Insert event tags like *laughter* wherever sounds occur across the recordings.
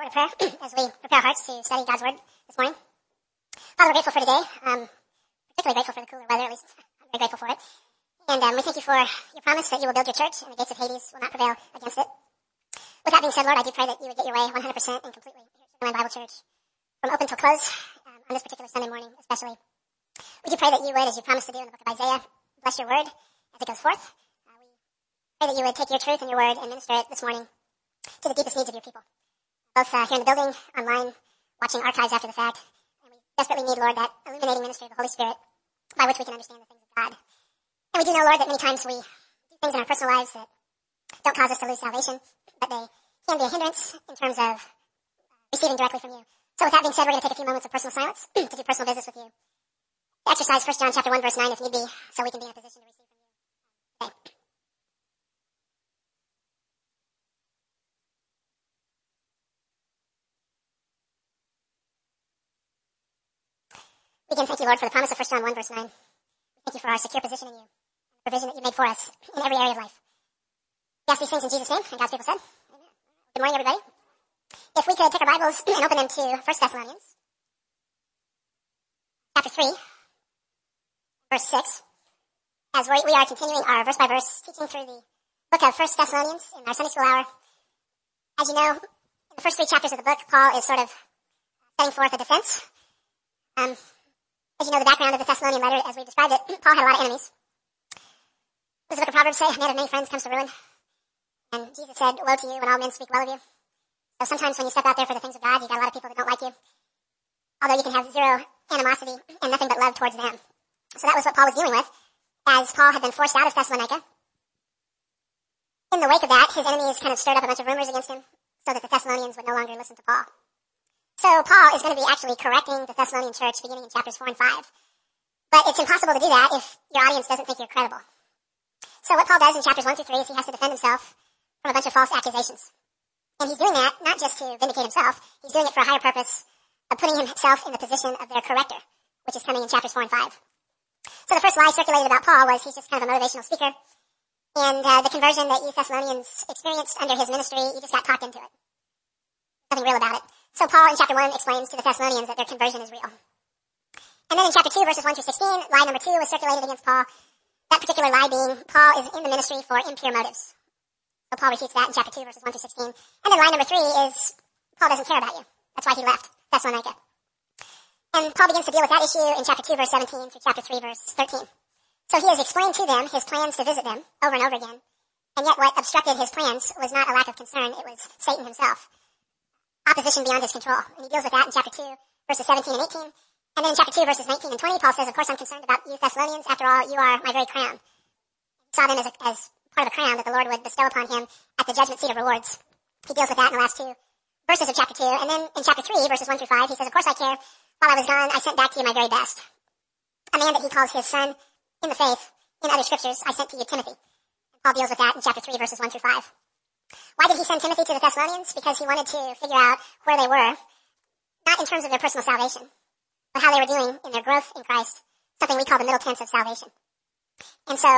word of prayer *clears throat* as we prepare our hearts to study God's word this morning. Father, we're grateful for today. Um, particularly grateful for the cooler weather, at least I'm very grateful for it. And um, we thank you for your promise that you will build your church and the gates of Hades will not prevail against it. With that being said, Lord, I do pray that you would get your way 100% and completely here at Bible Church from open till close um, on this particular Sunday morning, especially. We do pray that you would, as you promised to do in the book of Isaiah, bless your word as it goes forth. Uh, we pray that you would take your truth and your word and minister it this morning to the deepest needs of your people, both uh, here in the building, online, watching archives after the fact. And we desperately need, Lord, that illuminating ministry of the Holy Spirit by which we can understand the things of God. And we do know, Lord, that many times we do things in our personal lives that don't cause us to lose salvation, but they can be a hindrance in terms of receiving directly from you. So with that being said, we're going to take a few moments of personal silence *clears throat* to do personal business with you. Exercise 1 John chapter 1 verse 9 if need be, so we can be in a position to receive from you. Okay. Can thank you, Lord, for the promise of 1 John 1 verse 9. Thank you for our secure position in you, the provision that you made for us in every area of life. Yes, we ask these things in Jesus' name, and God's people said. Amen. Good morning, everybody. If we could take our Bibles *clears throat* and open them to 1 Thessalonians, chapter 3, verse 6, as we are continuing our verse by verse teaching through the book of 1 Thessalonians in our Sunday school hour. As you know, in the first three chapters of the book, Paul is sort of setting forth a defense. Um, as you know, the background of the Thessalonian letter, as we described it, *clears throat* Paul had a lot of enemies. What does the book of Proverbs say? A man of many friends comes to ruin. And Jesus said, woe to you when all men speak well of you. So sometimes when you step out there for the things of God, you got a lot of people that don't like you. Although you can have zero animosity and nothing but love towards them. So that was what Paul was dealing with, as Paul had been forced out of Thessalonica. In the wake of that, his enemies kind of stirred up a bunch of rumors against him, so that the Thessalonians would no longer listen to Paul. So Paul is going to be actually correcting the Thessalonian church beginning in chapters 4 and 5. But it's impossible to do that if your audience doesn't think you're credible. So what Paul does in chapters 1 through 3 is he has to defend himself from a bunch of false accusations. And he's doing that not just to vindicate himself, he's doing it for a higher purpose of putting himself in the position of their corrector, which is coming in chapters 4 and 5. So the first lie circulated about Paul was he's just kind of a motivational speaker. And uh, the conversion that you Thessalonians experienced under his ministry, you just got talked into it. Nothing real about it. So Paul in chapter 1 explains to the Thessalonians that their conversion is real. And then in chapter 2 verses 1 through 16, lie number 2 was circulated against Paul. That particular lie being Paul is in the ministry for impure motives. So Paul refutes that in chapter 2 verses 1 through 16. And then lie number 3 is Paul doesn't care about you. That's why he left Thessalonica. And Paul begins to deal with that issue in chapter 2 verse 17 through chapter 3 verse 13. So he has explained to them his plans to visit them over and over again. And yet what obstructed his plans was not a lack of concern, it was Satan himself. Opposition beyond his control. And he deals with that in chapter 2 verses 17 and 18. And then in chapter 2 verses 19 and 20, Paul says, of course I'm concerned about you Thessalonians. After all, you are my very crown. He saw them as, a, as part of a crown that the Lord would bestow upon him at the judgment seat of rewards. He deals with that in the last two verses of chapter 2. And then in chapter 3 verses 1 through 5, he says, of course I care while I was gone, I sent back to you my very best. A man that he calls his son in the faith, in other scriptures, I sent to you Timothy. Paul deals with that in chapter 3 verses 1 through 5. Why did he send Timothy to the Thessalonians? Because he wanted to figure out where they were, not in terms of their personal salvation, but how they were doing in their growth in Christ, something we call the middle tense of salvation. And so,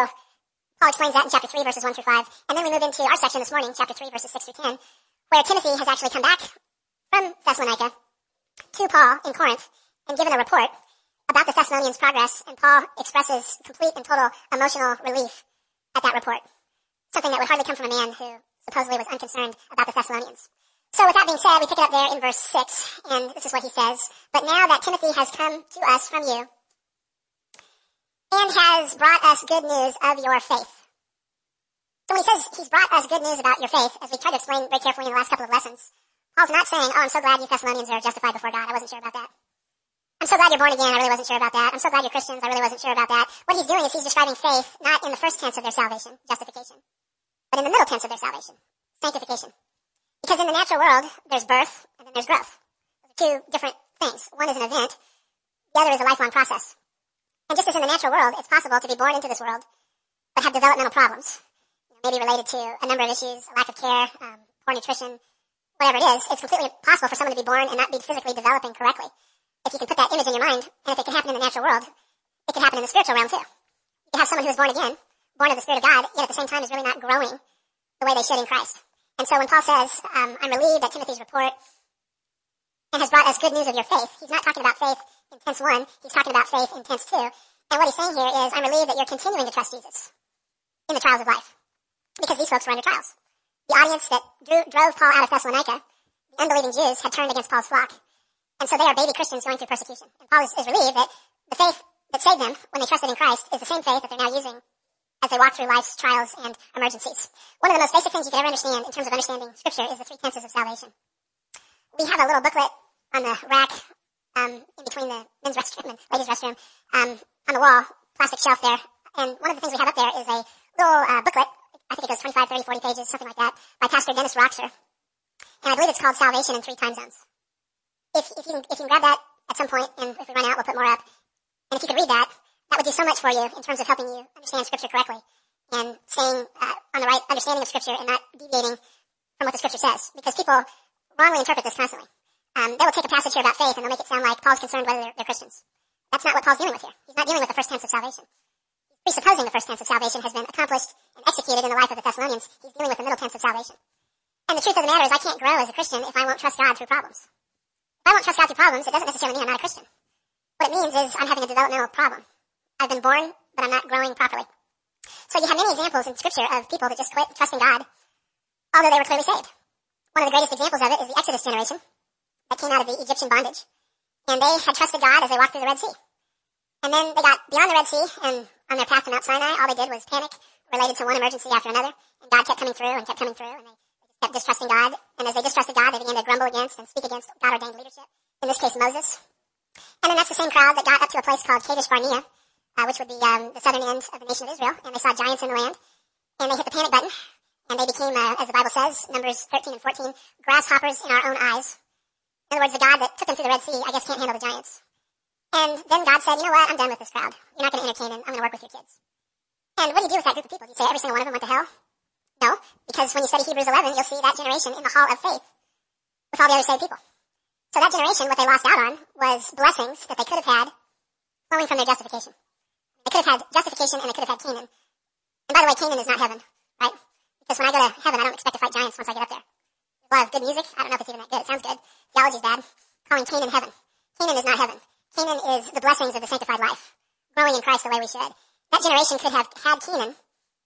Paul explains that in chapter 3 verses 1 through 5, and then we move into our section this morning, chapter 3 verses 6 through 10, where Timothy has actually come back from Thessalonica to Paul in Corinth and given a report about the Thessalonians' progress, and Paul expresses complete and total emotional relief at that report. Something that would hardly come from a man who supposedly was unconcerned about the Thessalonians. So with that being said, we pick it up there in verse 6, and this is what he says. But now that Timothy has come to us from you, and has brought us good news of your faith. So when he says he's brought us good news about your faith, as we tried to explain very carefully in the last couple of lessons, Paul's not saying, oh, I'm so glad you Thessalonians are justified before God. I wasn't sure about that. I'm so glad you're born again. I really wasn't sure about that. I'm so glad you're Christians. I really wasn't sure about that. What he's doing is he's describing faith not in the first tense of their salvation, justification, but in the middle tense of their salvation, sanctification. Because in the natural world, there's birth and then there's growth. Two different things. One is an event. The other is a lifelong process. And just as in the natural world, it's possible to be born into this world, but have developmental problems. Maybe related to a number of issues, lack of care, um, poor nutrition, whatever it is, it's completely possible for someone to be born and not be physically developing correctly. If you can put that image in your mind, and if it can happen in the natural world, it can happen in the spiritual realm too. You have someone who is born again, of the Spirit of God, yet at the same time is really not growing the way they should in Christ. And so when Paul says, um, I'm relieved that Timothy's report and has brought us good news of your faith. He's not talking about faith in tense one. He's talking about faith in tense two. And what he's saying here is, I'm relieved that you're continuing to trust Jesus in the trials of life. Because these folks were under trials. The audience that drew, drove Paul out of Thessalonica, the unbelieving Jews, had turned against Paul's flock. And so they are baby Christians going through persecution. And Paul is, is relieved that the faith that saved them when they trusted in Christ is the same faith that they're now using as they walk through life's trials and emergencies. One of the most basic things you can ever understand in terms of understanding scripture is the three tenses of salvation. We have a little booklet on the rack, um, in between the men's restroom and ladies restroom, um, on the wall, plastic shelf there. And one of the things we have up there is a little, uh, booklet. I think it goes 25, 30, 40 pages, something like that, by Pastor Dennis Rokser. And I believe it's called Salvation in Three Time Zones. If, if you can, if you can grab that at some point, and if we run out, we'll put more up. And if you could read that, that would do so much for you in terms of helping you understand scripture correctly and staying uh, on the right understanding of scripture and not deviating from what the scripture says. Because people wrongly interpret this constantly. Um, they will take a passage here about faith and they'll make it sound like Paul's concerned whether they're, they're Christians. That's not what Paul's dealing with here. He's not dealing with the first tense of salvation. He's presupposing the first tense of salvation has been accomplished and executed in the life of the Thessalonians. He's dealing with the middle tense of salvation. And the truth of the matter is I can't grow as a Christian if I won't trust God through problems. If I won't trust God through problems, it doesn't necessarily mean I'm not a Christian. What it means is I'm having a developmental problem. I've been born, but I'm not growing properly. So you have many examples in scripture of people that just quit trusting God, although they were clearly saved. One of the greatest examples of it is the Exodus generation that came out of the Egyptian bondage. And they had trusted God as they walked through the Red Sea. And then they got beyond the Red Sea and on their path to Mount Sinai, all they did was panic related to one emergency after another. And God kept coming through and kept coming through and they kept distrusting God. And as they distrusted God, they began to grumble against and speak against God ordained leadership. In this case, Moses. And then that's the same crowd that got up to a place called Kadesh Barnea uh, which would be um, the southern end of the nation of Israel, and they saw giants in the land, and they hit the panic button, and they became, uh, as the Bible says, Numbers 13 and 14, grasshoppers in our own eyes. In other words, the God that took them through the Red Sea, I guess can't handle the giants. And then God said, you know what, I'm done with this crowd. You're not going to entertain them. I'm going to work with your kids. And what do you do with that group of people? Do you say every single one of them went to hell? No, because when you study Hebrews 11, you'll see that generation in the hall of faith with all the other saved people. So that generation, what they lost out on was blessings that they could have had flowing from their justification. They could have had justification and they could have had Canaan. And by the way, Canaan is not heaven, right? Because when I go to heaven, I don't expect to fight giants once I get up there. There's a lot of good music. I don't know if it's even that good. It sounds good. Theology's bad. Calling Canaan heaven. Canaan is not heaven. Canaan is the blessings of the sanctified life. Growing in Christ the way we should. That generation could have had Canaan,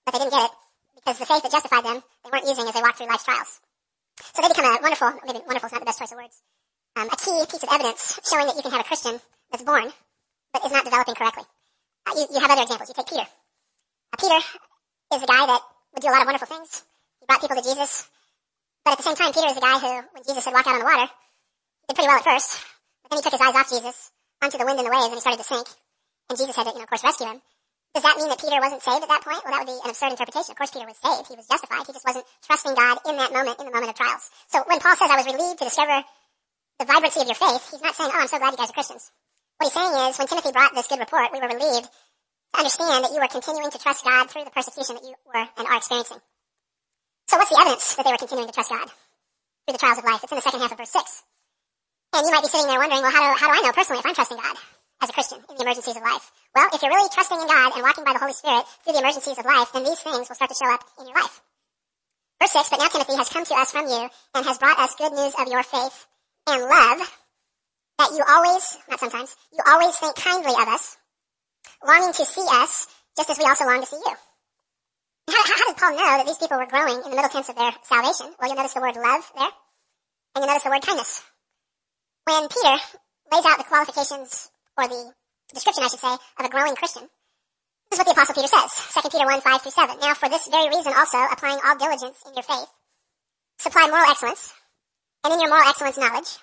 but they didn't get it because the faith that justified them, they weren't using as they walked through life's trials. So they become a wonderful, maybe wonderful is not the best choice of words, um, a key piece of evidence showing that you can have a Christian that's born, but is not developing correctly. Uh, you, you have other examples. You take Peter. Peter is a guy that would do a lot of wonderful things. He brought people to Jesus. But at the same time, Peter is a guy who, when Jesus said walk out on the water, he did pretty well at first. But then he took his eyes off Jesus, onto the wind and the waves, and he started to sink. And Jesus had to, you know, of course, rescue him. Does that mean that Peter wasn't saved at that point? Well, that would be an absurd interpretation. Of course, Peter was saved. He was justified. He just wasn't trusting God in that moment, in the moment of trials. So when Paul says, I was relieved to discover the vibrancy of your faith, he's not saying, oh, I'm so glad you guys are Christians. What he's saying is, when Timothy brought this good report, we were relieved to understand that you were continuing to trust God through the persecution that you were and are experiencing. So what's the evidence that they were continuing to trust God through the trials of life? It's in the second half of verse 6. And you might be sitting there wondering, well, how do, how do I know personally if I'm trusting God as a Christian in the emergencies of life? Well, if you're really trusting in God and walking by the Holy Spirit through the emergencies of life, then these things will start to show up in your life. Verse 6, but now Timothy has come to us from you and has brought us good news of your faith and love that you always, not sometimes, you always think kindly of us, longing to see us just as we also long to see you. *laughs* How, how, Paul know that these people were growing in the middle tense of their salvation? Well, you'll notice the word love there, and you'll notice the word kindness. When Peter lays out the qualifications, or the description, I should say, of a growing Christian, this is what the apostle Peter says, 2 Peter 1, 5 through 7. Now for this very reason also, applying all diligence in your faith, supply moral excellence, and in your moral excellence knowledge,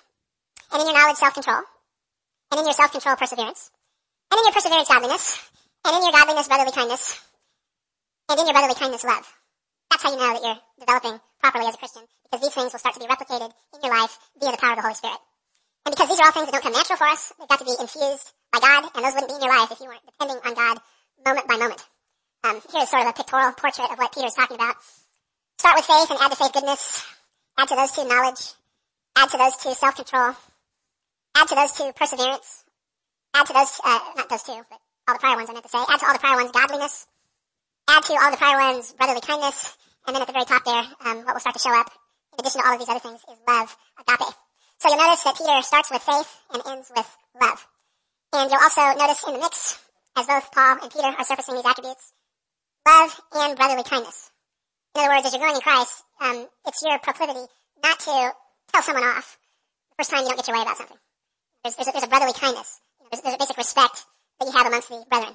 and in your knowledge self-control, and in your self-control perseverance, and in your perseverance godliness, and in your godliness brotherly kindness, and in your brotherly kindness love. That's how you know that you're developing properly as a Christian, because these things will start to be replicated in your life via the power of the Holy Spirit. And because these are all things that don't come natural for us, they've got to be infused by God, and those wouldn't be in your life if you weren't depending on God moment by moment. Um, here's sort of a pictorial portrait of what Peter's talking about. Start with faith and add to faith goodness. Add to those two knowledge. Add to those two self-control. Add to those two perseverance. Add to those, uh, not those two, but all the prior ones I meant to say. Add to all the prior ones godliness. Add to all the prior ones brotherly kindness. And then at the very top there, um, what will start to show up, in addition to all of these other things, is love, agape. So you'll notice that Peter starts with faith and ends with love. And you'll also notice in the mix, as both Paul and Peter are surfacing these attributes, love and brotherly kindness. In other words, as you're growing in Christ, um, it's your proclivity not to tell someone off the first time you don't get your way about something. There's, there's, a, there's a brotherly kindness. There's, there's a basic respect that you have amongst the brethren.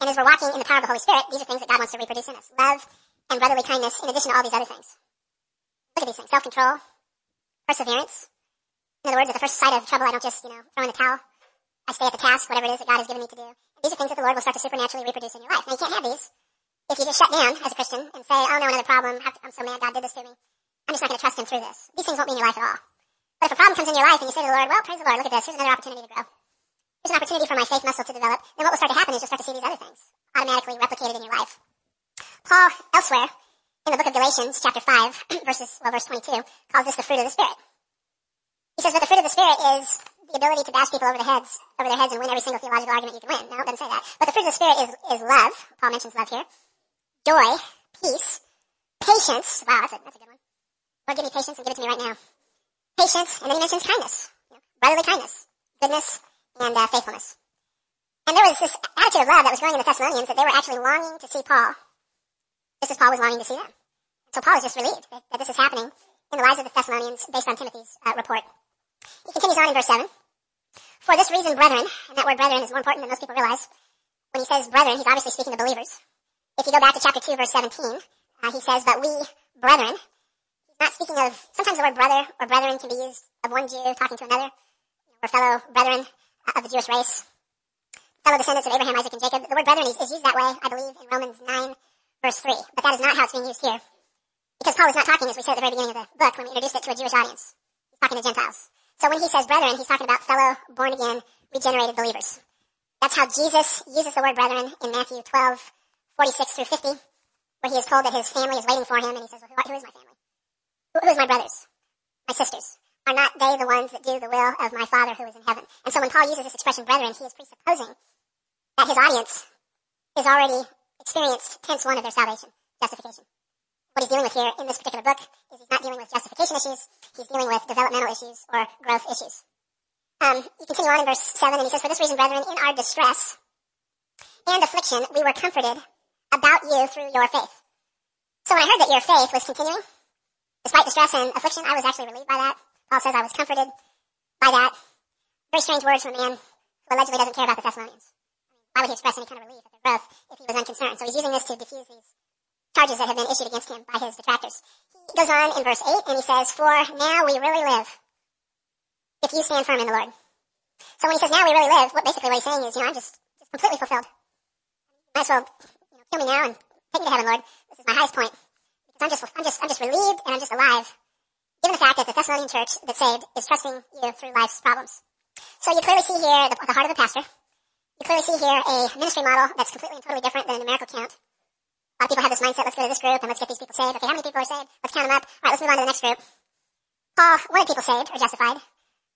And as we're walking in the power of the Holy Spirit, these are things that God wants to reproduce in us. Love and brotherly kindness in addition to all these other things. Look at these things. Self-control, perseverance. In other words, at the first sight of trouble, I don't just, you know, throw in the towel. I stay at the task, whatever it is that God has given me to do. And these are things that the Lord will start to supernaturally reproduce in your life. Now you can't have these if you just shut down as a Christian and say, oh no, another problem. I'm so mad God did this to me. I'm just not going to trust him through this. These things won't be in your life at all. But if a problem comes in your life and you say to the Lord, well, praise the Lord, look at this. Here's another opportunity to grow. Here's an opportunity for my faith muscle to develop. Then what will start to happen is you'll start to see these other things automatically replicated in your life. Paul, elsewhere, in the book of Galatians, chapter 5, *clears throat* verses, well, verse 22, calls this the fruit of the Spirit. He says, but the fruit of the Spirit is the ability to bash people over the heads, over their heads and win every single theological argument you can win. No, it doesn't say that. But the fruit of the Spirit is, is love. Paul mentions love here. Joy, peace, patience. Wow, that's a, that's a good one. Lord, give me patience and give it to me right now. Patience, and then he mentions kindness. You know, brotherly kindness, goodness, and uh, faithfulness. And there was this attitude of love that was growing in the Thessalonians that they were actually longing to see Paul, just as Paul was longing to see them. So Paul is just relieved that, that this is happening in the lives of the Thessalonians based on Timothy's uh, report. He continues on in verse 7. For this reason, brethren, and that word brethren is more important than most people realize. When he says brethren, he's obviously speaking to believers. If you go back to chapter 2, verse 17, uh, he says, but we, brethren, not speaking of, sometimes the word brother or brethren can be used of one Jew talking to another, or fellow brethren uh, of the Jewish race fellow descendants of Abraham, Isaac, and Jacob. The word brethren is, is used that way, I believe, in Romans 9, verse 3. But that is not how it's being used here. Because Paul is not talking, as we said at the very beginning of the book, when we introduced it to a Jewish audience. He's talking to Gentiles. So when he says brethren, he's talking about fellow, born again, regenerated believers. That's how Jesus uses the word brethren in Matthew 12, 46 through 50, where he is told that his family is waiting for him, and he says, well, who, who is my family? Who, who is my brothers? My sisters? Are not they the ones that do the will of my Father who is in heaven? And so when Paul uses this expression brethren, he is presupposing that his audience is already experienced tense one of their salvation, justification. What he's dealing with here in this particular book is he's not dealing with justification issues, he's dealing with developmental issues or growth issues. Um, you continue on in verse 7 and he says, For this reason, brethren, in our distress and affliction, we were comforted about you through your faith. So when I heard that your faith was continuing, despite distress and affliction, I was actually relieved by that. Paul says I was comforted by that. Very strange words from a man who allegedly doesn't care about the Thessalonians I mean, why would he express any kind of relief at their growth if he was unconcerned? So he's using this to diffuse these charges that have been issued against him by his detractors. He goes on in verse 8 and he says, For now we really live if you stand firm in the Lord. So when he says now we really live, what basically what he's saying is, you know, I'm just, just completely fulfilled. Might as well, you know, kill me now and take me to heaven, Lord. This is my highest point. Because I'm just, I'm just, I'm just relieved and I'm just alive. Given the fact that the Thessalonian church that's saved is trusting you through life's problems. So you clearly see here the, the heart of the pastor. You clearly see here a ministry model that's completely and totally different than a numerical count. A lot of people have this mindset, let's go to this group and let's get these people saved. Okay, how many people are saved? Let's count them up. Alright, let's move on to the next group. Paul wanted people saved or justified,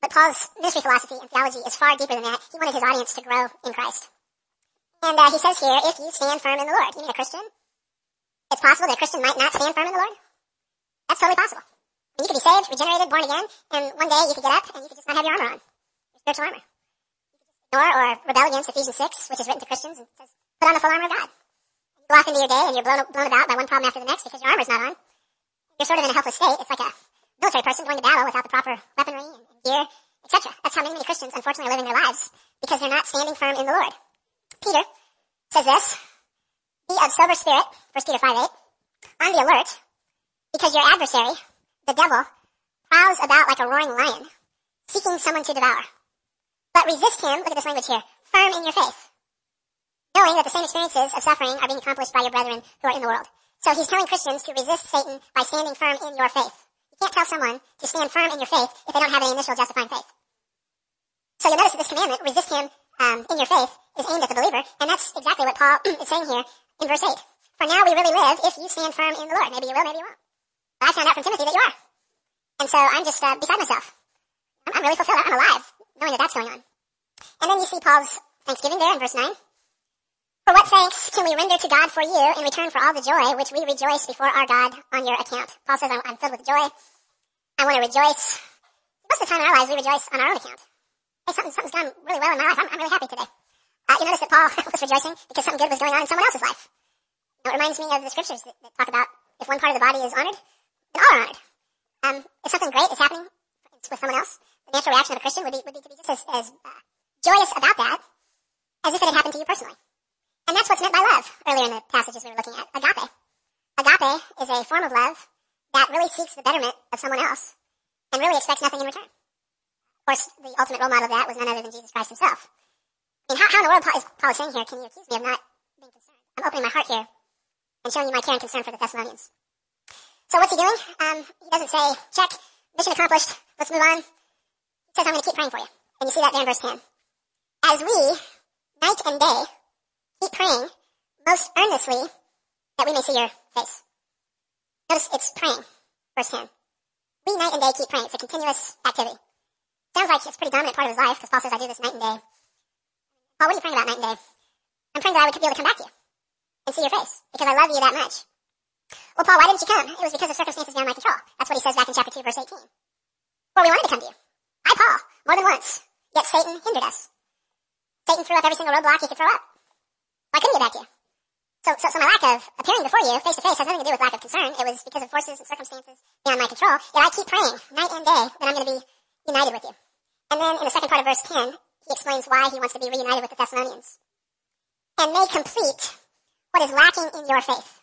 but Paul's ministry philosophy and theology is far deeper than that. He wanted his audience to grow in Christ. And uh, he says here, if you stand firm in the Lord, you mean a Christian? It's possible that a Christian might not stand firm in the Lord? That's totally possible. And you could be saved, regenerated, born again, and one day you could get up and you could just not have your armor on. Your spiritual armor ignore or rebel against Ephesians 6, which is written to Christians, and says, put on the full armor of God. You go off into your day and you're blown, blown about by one problem after the next because your armor's not on. You're sort of in a helpless state. It's like a military person going to battle without the proper weaponry and, gear, etc. That's how many, many Christians unfortunately are living their lives because they're not standing firm in the Lord. Peter says this, be of sober spirit, 1 Peter 5 8, on the alert, because your adversary, the devil, prowls about like a roaring lion, seeking someone to devour. But resist him, look at this language here, firm in your faith. Knowing that the same experiences of suffering are being accomplished by your brethren who are in the world. So he's telling Christians to resist Satan by standing firm in your faith. You can't tell someone to stand firm in your faith if they don't have any initial justifying faith. So you'll notice that this commandment, resist him um, in your faith, is aimed at the believer, and that's exactly what Paul *clears throat* is saying here in verse 8. For now we really live if you stand firm in the Lord. Maybe you will, maybe you won't. But I found out from Timothy that you are. And so I'm just uh, beside myself. I'm, I'm really fulfilled. I'm alive knowing that that's going on. And then you see Paul's thanksgiving there in verse 9. For what thanks can we render to God for you in return for all the joy which we rejoice before our God on your account? Paul says, I'm, filled with joy. I want to rejoice Most of the time in our lives, we rejoice on our own account. Hey, something, something's gone really well in my life. I'm, I'm really happy today. Uh, you notice that Paul *laughs* was rejoicing because something good was going on in someone else's life. Know, it reminds me of the scriptures that, that talk about if one part of the body is honored, then all are honored. Um, if something great is happening with someone else, the natural reaction of a Christian would be, would be to be just as, as uh, joyous about that as if it had happened to you personally. And that's what's meant by love earlier in the passages we were looking at. Agape. Agape is a form of love that really seeks the betterment of someone else and really expects nothing in return. Of course, the ultimate role model of that was none other than Jesus Christ himself. I mean, how, how in the world is, Paul saying here, can you accuse me of not being concerned? I'm opening my heart here and showing you my care and concern for the Thessalonians. So what's he doing? Um, he doesn't say, check, mission accomplished, let's move on. He says, I'm going to keep praying for you. And you see that there in verse 10. As we, night and day, keep praying most earnestly that we may see your face. Notice it's praying, verse 10. We night and day keep praying. It's a continuous activity. Sounds like it's a pretty dominant part of his life because Paul says I do this night and day. Paul, what are you praying about night and day? I'm praying that I would be able to come back to you and see your face because I love you that much. Well, Paul, why didn't you come? It was because of circumstances beyond my control. That's what he says back in chapter 2 verse 18. Well, we wanted to come to you. I, Paul, more than once. Yet Satan hindered us. Satan threw up every single roadblock he could throw up. Why couldn't he get back to you? So, so, so my lack of appearing before you face to face has nothing to do with lack of concern. It was because of forces and circumstances beyond my control. Yet I keep praying night and day that I'm going to be united with you. And then in the second part of verse 10, he explains why he wants to be reunited with the Thessalonians. And may complete what is lacking in your faith.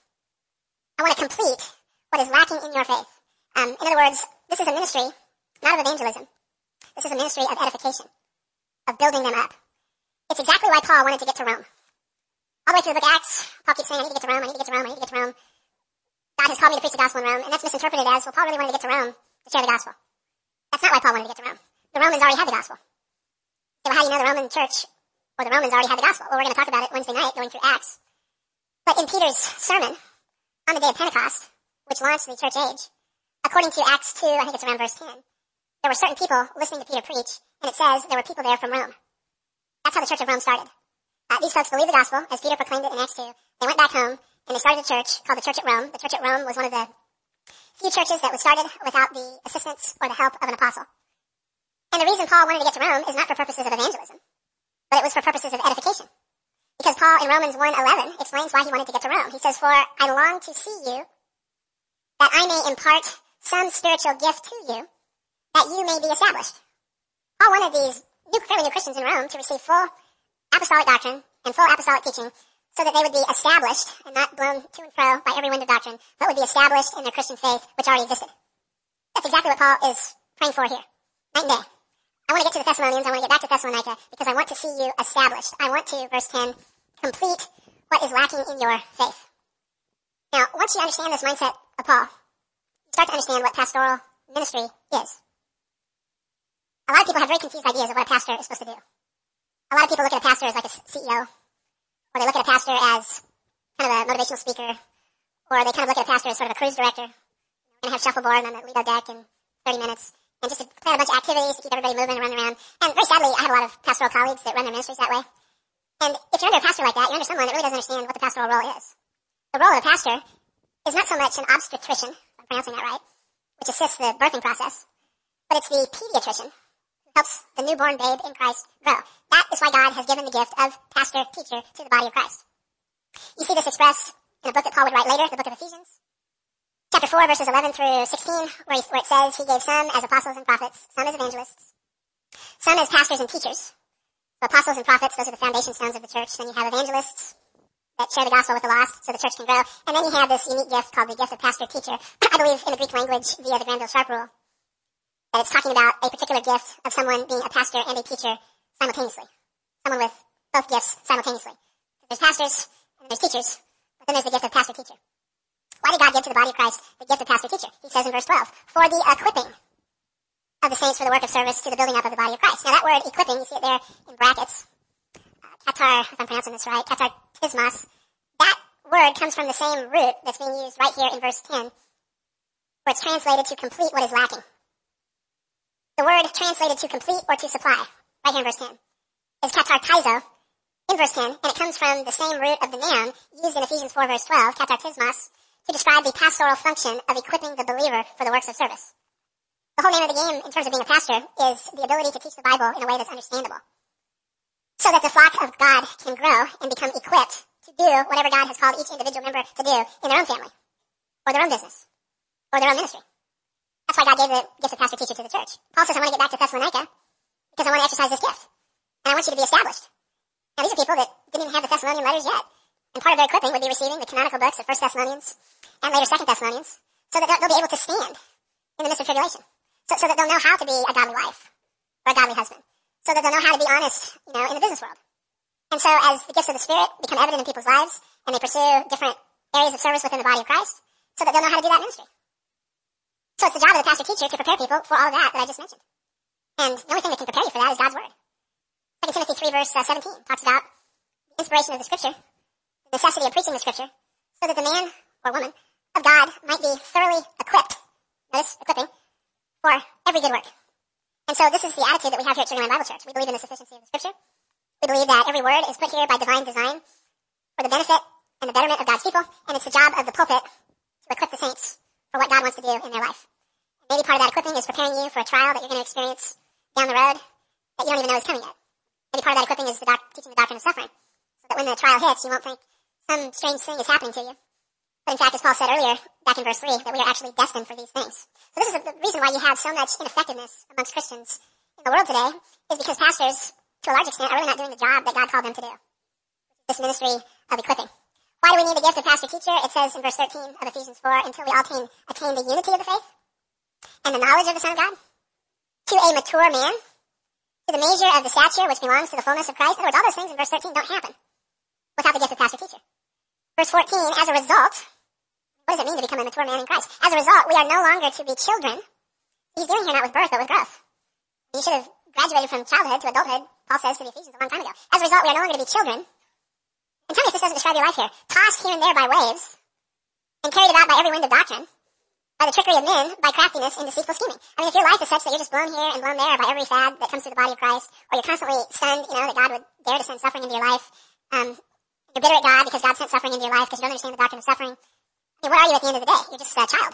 I want to complete what is lacking in your faith. Um, in other words, this is a ministry not of evangelism. This is a ministry of edification, of building them up. It's exactly why Paul wanted to get to Rome. All the way through the book of Acts, Paul keeps saying, I need to get to Rome, I need to get to Rome, I need to get to Rome. God has called me to preach the gospel in Rome, and that's misinterpreted as, well, Paul really wanted to get to Rome to share the gospel. That's not why Paul wanted to get to Rome. The Romans already had the gospel. So how do you know the Roman church or the Romans already had the gospel? Well, we're going to talk about it Wednesday night going through Acts. But in Peter's sermon on the day of Pentecost, which launched the church age, according to Acts 2, I think it's around verse 10, there were certain people listening to Peter preach, and it says there were people there from Rome. That's how the Church of Rome started. Uh, these folks believed the gospel, as Peter proclaimed it in Acts 2. They went back home, and they started a church called the Church at Rome. The Church at Rome was one of the few churches that was started without the assistance or the help of an apostle. And the reason Paul wanted to get to Rome is not for purposes of evangelism, but it was for purposes of edification. Because Paul in Romans 1.11 explains why he wanted to get to Rome. He says, for I long to see you, that I may impart some spiritual gift to you, that you may be established. Paul wanted these new, fairly new Christians in Rome to receive full apostolic doctrine and full apostolic teaching so that they would be established and not blown to and fro by every wind of doctrine, but would be established in their Christian faith, which already existed. That's exactly what Paul is praying for here. Night and day. I want to get to the Thessalonians. I want to get back to Thessalonica because I want to see you established. I want to, verse 10, complete what is lacking in your faith. Now, once you understand this mindset of Paul, you start to understand what pastoral ministry is. A lot of people have very confused ideas of what a pastor is supposed to do. A lot of people look at a pastor as like a CEO, or they look at a pastor as kind of a motivational speaker, or they kind of look at a pastor as sort of a cruise director. To have shuffleboard on the Lido deck in 30 minutes and just to plan a bunch of activities to keep everybody moving and running around. And very sadly, I have a lot of pastoral colleagues that run their ministries that way. And if you're under a pastor like that, you're under someone that really doesn't understand what the pastoral role is. The role of a pastor is not so much an obstetrician, if I'm pronouncing that right, which assists the birthing process, but it's the pediatrician who helps the newborn babe in Christ grow. That is why God has given the gift of pastor, teacher to the body of Christ. You see this expressed in a book that Paul would write later, the book of Ephesians chapter 4 verses 11 through 16 where, he, where it says he gave some as apostles and prophets, some as evangelists, some as pastors and teachers. So apostles and prophets, those are the foundation stones of the church. Then you have evangelists that share the gospel with the lost so the church can grow. And then you have this unique gift called the gift of pastor teacher. I believe in the Greek language via the Granville Sharp rule that it's talking about a particular gift of someone being a pastor and a teacher simultaneously. Someone with both gifts simultaneously. There's pastors and there's teachers, but then there's the gift of pastor teacher. Why did God give to the body of Christ the gift of pastor teacher? He says in verse 12, for the equipping of the saints for the work of service to the building up of the body of Christ. Now that word equipping, you see it there in brackets. Uh, katar, if I'm pronouncing this right, katar tismos. That word comes from the same root that's being used right here in verse 10, where it's translated to complete what is lacking. The word translated to complete or to supply, right here in verse 10, is katartizo in verse 10, and it comes from the same root of the noun used in Ephesians 4 verse 12, katartismos, to describe the pastoral function of equipping the believer for the works of service. The whole name of the game in terms of being a pastor is the ability to teach the Bible in a way that's understandable. So that the flock of God can grow and become equipped to do whatever God has called each individual member to do in their own family, or their own business, or their own ministry. That's why God gave the gift of pastor teacher to the church. Paul says, I want to get back to Thessalonica because I want to exercise this gift. And I want you to be established. Now these are people that didn't even have the Thessalonian letters yet. And part of their equipping would be receiving the canonical books of 1 Thessalonians and later 2 Thessalonians so that they'll, be able to stand in the midst of tribulation. So, so that they'll know how to be a godly wife or a godly husband. So that they'll know how to be honest, you know, in the business world. And so as the gifts of the Spirit become evident in people's lives and they pursue different areas of service within the body of Christ, so that they'll know how to do that ministry. So it's the job of the pastor teacher to prepare people for all of that that I just mentioned. And the only thing that can prepare you for that is God's Word. 2 Timothy 3 verse uh, 17 talks about the inspiration of the Scripture, necessity of preaching the Scripture, so that the man or woman of God might be thoroughly equipped, notice, equipping, for every good work. And so this is the attitude that we have here at Trinity Bible Church. We believe in the sufficiency of the Scripture. We believe that every word is put here by divine design for the benefit and the betterment of God's people, and it's the job of the pulpit to equip the saints for what God wants to do in their life. Maybe part of that equipping is preparing you for a trial that you're going to experience down the road that you don't even know is coming yet. Maybe part of that equipping is the doc- teaching the doctrine of suffering, so that when the trial hits, you won't think some strange thing is happening to you. But in fact, as Paul said earlier, back in verse 3, that we are actually destined for these things. So this is the reason why you have so much ineffectiveness amongst Christians in the world today, is because pastors, to a large extent, are really not doing the job that God called them to do. This ministry of equipping. Why do we need the gift of pastor teacher? It says in verse 13 of Ephesians 4, until we all attain, attain the unity of the faith and the knowledge of the Son of God to a mature man, to the measure of the stature which belongs to the fullness of Christ. In other words, all those things in verse 13 don't happen without the gift of pastor teacher. Verse 14, as a result, what does it mean to become a mature man in Christ? As a result, we are no longer to be children. He's doing here not with birth, but with growth. You should have graduated from childhood to adulthood, Paul says to the Ephesians a long time ago. As a result, we are no longer to be children. And tell me if this doesn't describe your life here. Tossed here and there by waves, and carried about by every wind of doctrine, by the trickery of men, by craftiness and deceitful scheming. I mean, if your life is such that you're just blown here and blown there by every fad that comes through the body of Christ, or you're constantly stunned, you know, that God would dare to send suffering into your life, um, you're bitter at God because God sent suffering into your life because you don't understand the doctrine of suffering. I mean, where are you at the end of the day? You're just a child.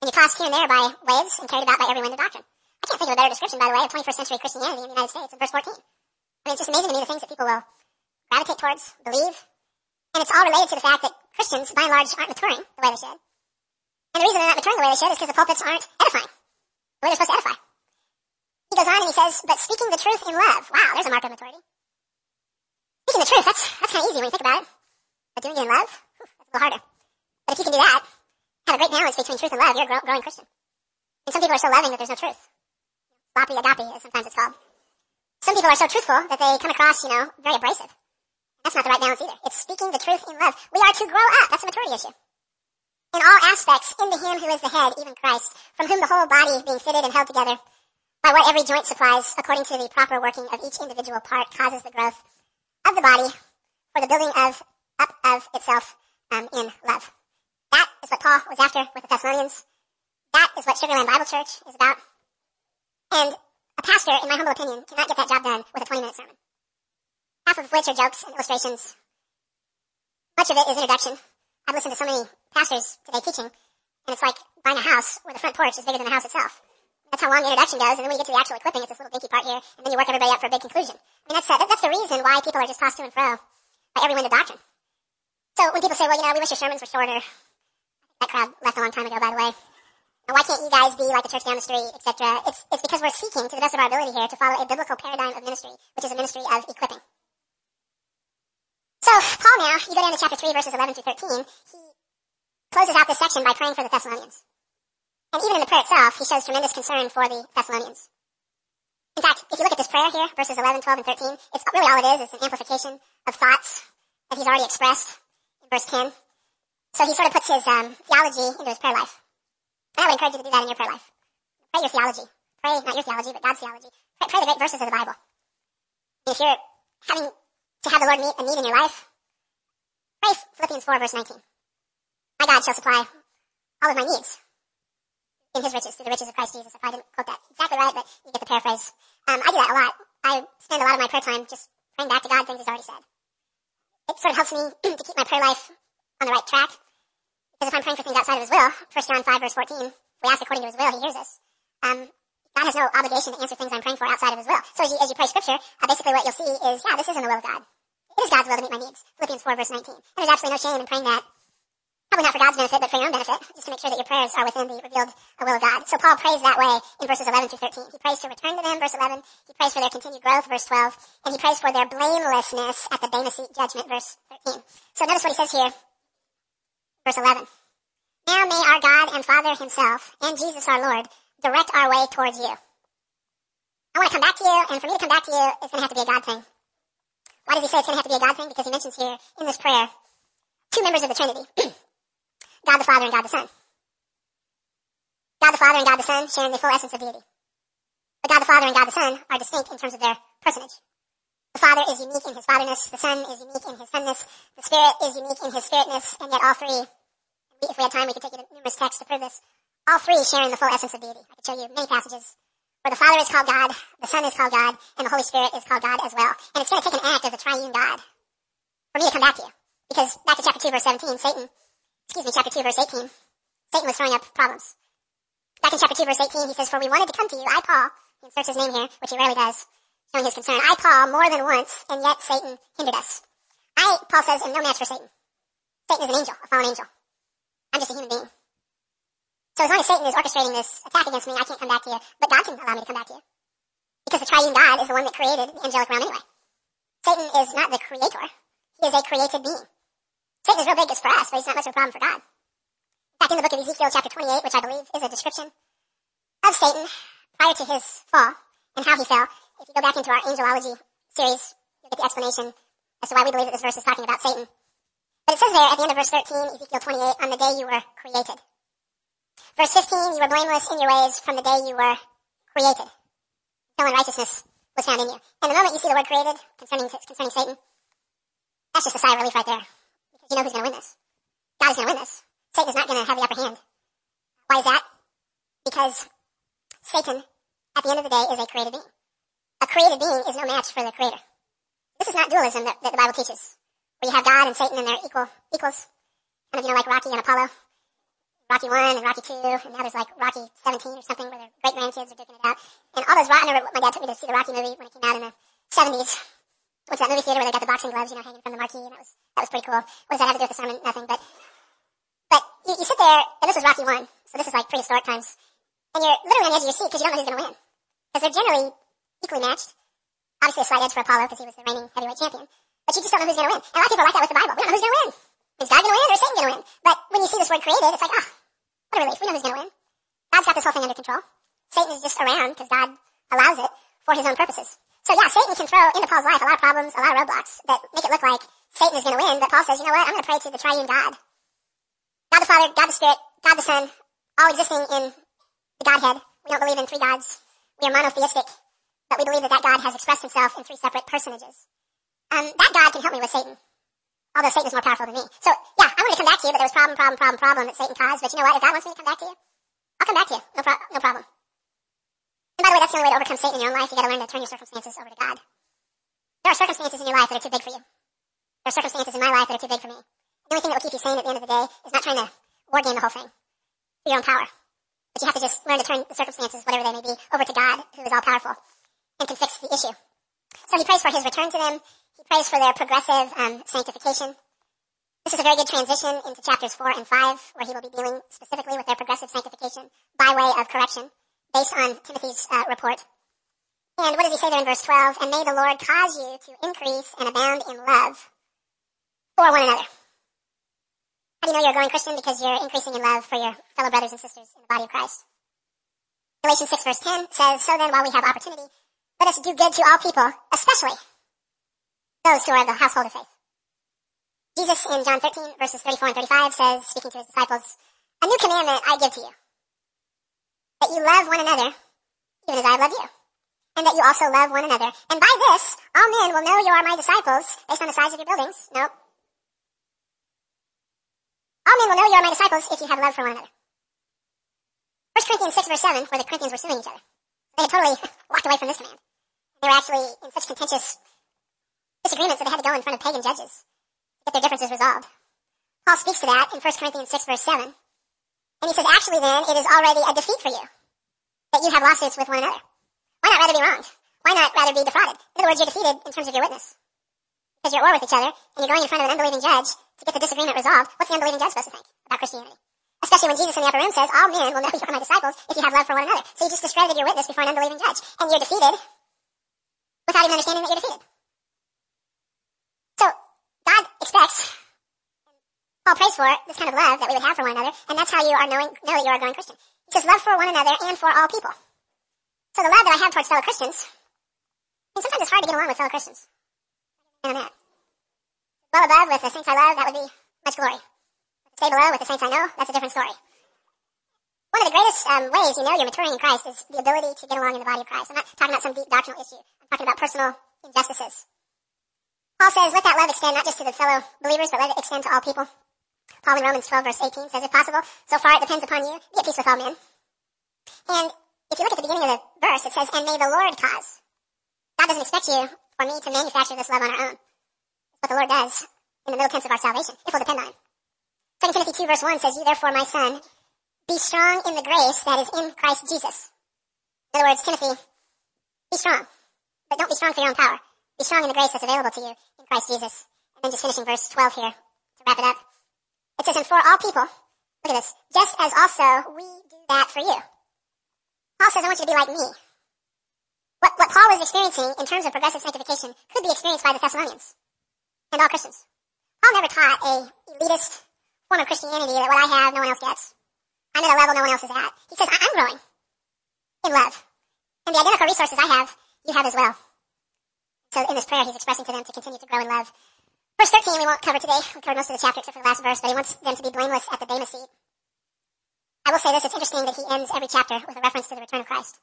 And you're tossed here and there by waves and carried about by every wind of doctrine. I can't think of a better description, by the way, of 21st century Christianity in the United States in verse 14. I mean, it's just amazing to me the things that people will gravitate towards, believe. And it's all related to the fact that Christians, by and large, aren't maturing the way they should. And the reason they're not maturing the way they should is because the pulpits aren't edifying. The way they're supposed to edify. He goes on and he says, but speaking the truth in love. Wow, there's a mark of maturity. Speaking the truth, that's, that's kind of easy when you think about it. But doing it in love, that's a little harder. But if you can do that, have a great balance between truth and love, you're a growing Christian. And some people are so loving that there's no truth. Sloppy agape, as sometimes it's called. Some people are so truthful that they come across, you know, very abrasive. That's not the right balance either. It's speaking the truth in love. We are to grow up. That's a maturity issue. In all aspects, into him who is the head, even Christ, from whom the whole body is being fitted and held together by what every joint supplies, according to the proper working of each individual part, causes the growth of the body for the building of up of itself um, in love. That is what Paul was after with the Thessalonians. That is what Sugarland Bible Church is about. And a pastor, in my humble opinion, cannot get that job done with a 20 minute sermon. Half of which are jokes and illustrations. Much of it is introduction. I've listened to so many pastors today teaching, and it's like buying a house where the front porch is bigger than the house itself. That's how long the introduction goes, and then when you get to the actual equipping, it's this little dinky part here, and then you work everybody up for a big conclusion. I mean, that's, uh, that's the reason why people are just tossed to and fro by every wind of doctrine. So when people say, well, you know, we wish your sermons were shorter, that crowd left a long time ago, by the way. And why can't you guys be like the church down the street, etc.? It's, it's because we're seeking, to the best of our ability here, to follow a biblical paradigm of ministry, which is a ministry of equipping. So, Paul now, you go down to chapter 3, verses 11 through 13, he closes out this section by praying for the Thessalonians. And even in the prayer itself, he shows tremendous concern for the Thessalonians. In fact, if you look at this prayer here, verses 11, 12, and 13, it's really all it is. It's an amplification of thoughts that he's already expressed in verse 10. So he sort of puts his um, theology into his prayer life. And I would encourage you to do that in your prayer life. Pray your theology. Pray, not your theology, but God's theology. Pray, pray the great verses of the Bible. And if you're having to have the Lord meet a need in your life, pray Philippians 4, verse 19. My God shall supply all of my needs in his riches, through the riches of Christ Jesus. If I didn't quote that exactly right, but you get the paraphrase. Um, I do that a lot. I spend a lot of my prayer time just praying back to God things he's already said. It sort of helps me *clears throat* to keep my prayer life on the right track. Because if I'm praying for things outside of his will, 1 John 5 verse 14, we ask according to his will, he hears us. um, God has no obligation to answer things I'm praying for outside of his will. So as you, as you pray scripture, uh, basically what you'll see is, yeah, this is in the will of God. It is God's will to meet my needs. Philippians 4 verse 19. And there's absolutely no shame in praying that. Probably not for God's benefit, but for your own benefit, just to make sure that your prayers are within the revealed will of God. So Paul prays that way in verses 11 through 13. He prays to return to them, verse 11. He prays for their continued growth, verse 12. And he prays for their blamelessness at the Bema seat judgment, verse 13. So notice what he says here, verse 11. Now may our God and Father himself and Jesus our Lord direct our way towards you. I want to come back to you, and for me to come back to you, it's going to have to be a God thing. Why does he say it's going to have to be a God thing? Because he mentions here in this prayer two members of the Trinity. *clears throat* God the Father and God the Son. God the Father and God the Son sharing the full essence of deity. But God the Father and God the Son are distinct in terms of their personage. The Father is unique in his fatherness, the Son is unique in his sonness, the Spirit is unique in his spiritness, and yet all three, if we had time we could take you to numerous texts to prove this, all three sharing the full essence of deity. I could show you many passages where the Father is called God, the Son is called God, and the Holy Spirit is called God as well. And it's going to take an act of the triune God for me to come back to you. Because back to chapter 2 verse 17, Satan, excuse me, chapter 2 verse 18, Satan was throwing up problems. Back in chapter 2 verse 18, he says, For we wanted to come to you, I Paul, he inserts his name here, which he rarely does, showing his concern. I Paul more than once, and yet Satan hindered us. I, Paul says, am no match for Satan. Satan is an angel, a fallen angel. I'm just a human being. So as long as Satan is orchestrating this attack against me, I can't come back to you, but God can allow me to come back to you. Because the triune God is the one that created the angelic realm anyway. Satan is not the creator. He is a created being. Satan is real big just for us, but he's not much of a problem for God. In fact, in the book of Ezekiel chapter 28, which I believe is a description of Satan prior to his fall and how he fell, if you go back into our angelology series, you'll get the explanation as to why we believe that this verse is talking about Satan. But it says there at the end of verse 13, Ezekiel 28, on the day you were created. Verse 15, you were blameless in your ways from the day you were created. No unrighteousness was found in you. And the moment you see the word created concerning, concerning Satan, that's just a sigh of relief right there. You know who's going to win this. God is going to win this. Satan is not going to have the upper hand. Why is that? Because Satan, at the end of the day, is a created being. A created being is no match for the creator. This is not dualism that, that the Bible teaches, where you have God and Satan and they're equal, equals. Kind of, you know, like Rocky and Apollo. Rocky 1 and Rocky 2, and now there's like Rocky 17 or something where their great grandkids are duking it out. And all those, I remember my dad took me to see the Rocky movie when it came out in the 70s. Went to that movie theater where they got the boxing gloves, you know, hanging from the marquee, and that was, that was pretty cool. What does that have to do with the sermon? Nothing, but, but you, you sit there, and this is Rocky 1, so this is like prehistoric times, and you're literally on the edge of your seat because you don't know who's gonna win. Because they're generally equally matched. Obviously a slight edge for Apollo because he was the reigning heavyweight champion. But you just don't know who's gonna win. And a lot of people like that with the Bible. We don't know who's gonna win. Is God gonna win or Satan gonna win? But when you see this word created, it's like, ah, oh, what a relief. We know who's going to win. God's got this whole thing under control. Satan is just around because God allows it for his own purposes. So yeah, Satan can throw into Paul's life a lot of problems, a lot of roadblocks that make it look like Satan is going to win, but Paul says, you know what, I'm going to pray to the triune God. God the Father, God the Spirit, God the Son, all existing in the Godhead. We don't believe in three gods. We are monotheistic, but we believe that that God has expressed himself in three separate personages. Um, that God can help me with Satan although Satan is more powerful than me. So, yeah, I wanted to come back to you, but there was problem, problem, problem, problem that Satan caused. But you know what? If God wants me to come back to you, I'll come back to you. No, pro- no problem. And by the way, that's the only way to overcome Satan in your own life. You gotta learn to turn your circumstances over to God. There are circumstances in your life that are too big for you. There are circumstances in my life that are too big for me. The only thing that will keep you sane at the end of the day is not trying to war game the whole thing your own power. But you have to just learn to turn the circumstances, whatever they may be, over to God, who is all powerful, and can fix the issue. So he prays for his return to them. He prays for their progressive um, sanctification. This is a very good transition into chapters 4 and 5, where he will be dealing specifically with their progressive sanctification by way of correction, based on Timothy's uh, report. And what does he say there in verse 12? And may the Lord cause you to increase and abound in love for one another. How do you know you're a growing Christian? Because you're increasing in love for your fellow brothers and sisters in the body of Christ. Galatians 6 verse 10 says, So then while we have opportunity, let us do good to all people, especially those who are the household of faith. Jesus in John 13 verses 34 and 35 says, speaking to his disciples, A new commandment I give to you, that you love one another, even as I love you, and that you also love one another. And by this, all men will know you are my disciples, based on the size of your buildings. Nope. All men will know you are my disciples if you have love for one another. 1 Corinthians 6 verse 7, where the Corinthians were suing each other. They had totally *laughs* walked away from this command. They were actually in such contentious disagreements that they had to go in front of pagan judges to get their differences resolved. Paul speaks to that in 1 Corinthians 6 verse 7. And he says, actually then, it is already a defeat for you. that you have lawsuits with one another? Why not rather be wronged? Why not rather be defrauded? In other words, you're defeated in terms of your witness. Because you're at war with each other, and you're going in front of an unbelieving judge to get the disagreement resolved. What's the unbelieving judge supposed to think about Christianity? Especially when Jesus in the upper room says, all men will know you are my disciples if you have love for one another. So you just discredited your witness before an unbelieving judge. And you're defeated without even understanding that you're defeated. So, God expects, Paul prays for this kind of love that we would have for one another, and that's how you are knowing, know that you are a growing Christian. Says love for one another and for all people. So the love that I have towards fellow Christians, I mean, sometimes it's hard to get along with fellow Christians. And that. Well above with the saints I love, that would be much glory. Stay below with the saints I know, that's a different story. One of the greatest um, ways you know you're maturing in Christ is the ability to get along in the body of Christ. I'm not talking about some deep doctrinal issue. I'm talking about personal injustices. Paul says, let that love extend not just to the fellow believers, but let it extend to all people. Paul in Romans 12 verse 18 says, if possible, so far it depends upon you, be at peace with all men. And if you look at the beginning of the verse, it says, and may the Lord cause. God doesn't expect you or me to manufacture this love on our own. What the Lord does in the middle tense of our salvation, if we'll depend on Him. 2 Timothy 2 verse 1 says, You therefore, my son, be strong in the grace that is in Christ Jesus. In other words, Timothy, be strong. But don't be strong for your own power. Be strong in the grace that's available to you in Christ Jesus. And then just finishing verse 12 here to wrap it up. It says, and for all people, look at this, just as also we do that for you. Paul says, I want you to be like me. What, what Paul was experiencing in terms of progressive sanctification could be experienced by the Thessalonians and all Christians. Paul never taught a elitist form of Christianity that what I have, no one else gets. I'm at a level no one else is at. He says, I'm growing in love. And the identical resources I have, you have as well. So in this prayer, he's expressing to them to continue to grow in love. Verse 13 we won't cover today. We covered most of the chapter except for the last verse, but he wants them to be blameless at the Bema seat. I will say this, it's interesting that he ends every chapter with a reference to the return of Christ,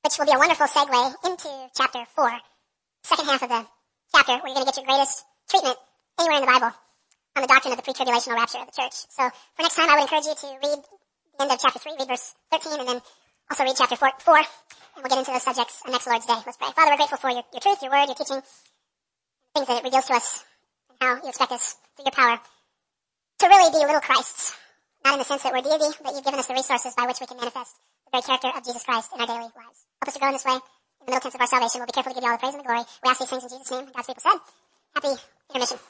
which will be a wonderful segue into chapter 4, second half of the chapter, where you're going to get your greatest treatment anywhere in the Bible on the doctrine of the pre-tribulational rapture of the church. So for next time, I would encourage you to read the end of chapter 3, read verse 13, and then also read chapter 4, 4 and we'll get into those subjects next Lord's Day. Let's pray. Father, we're grateful for your, your truth, your word, your teaching, things that it reveals to us, how you expect us, through your power, to really be little Christs. Not in the sense that we're deity, but you've given us the resources by which we can manifest the very character of Jesus Christ in our daily lives. Help us to grow in this way, in the middle tense of our salvation. We'll be careful to give you all the praise and the glory. We ask these things in Jesus' name. God's people said. Happy intermission.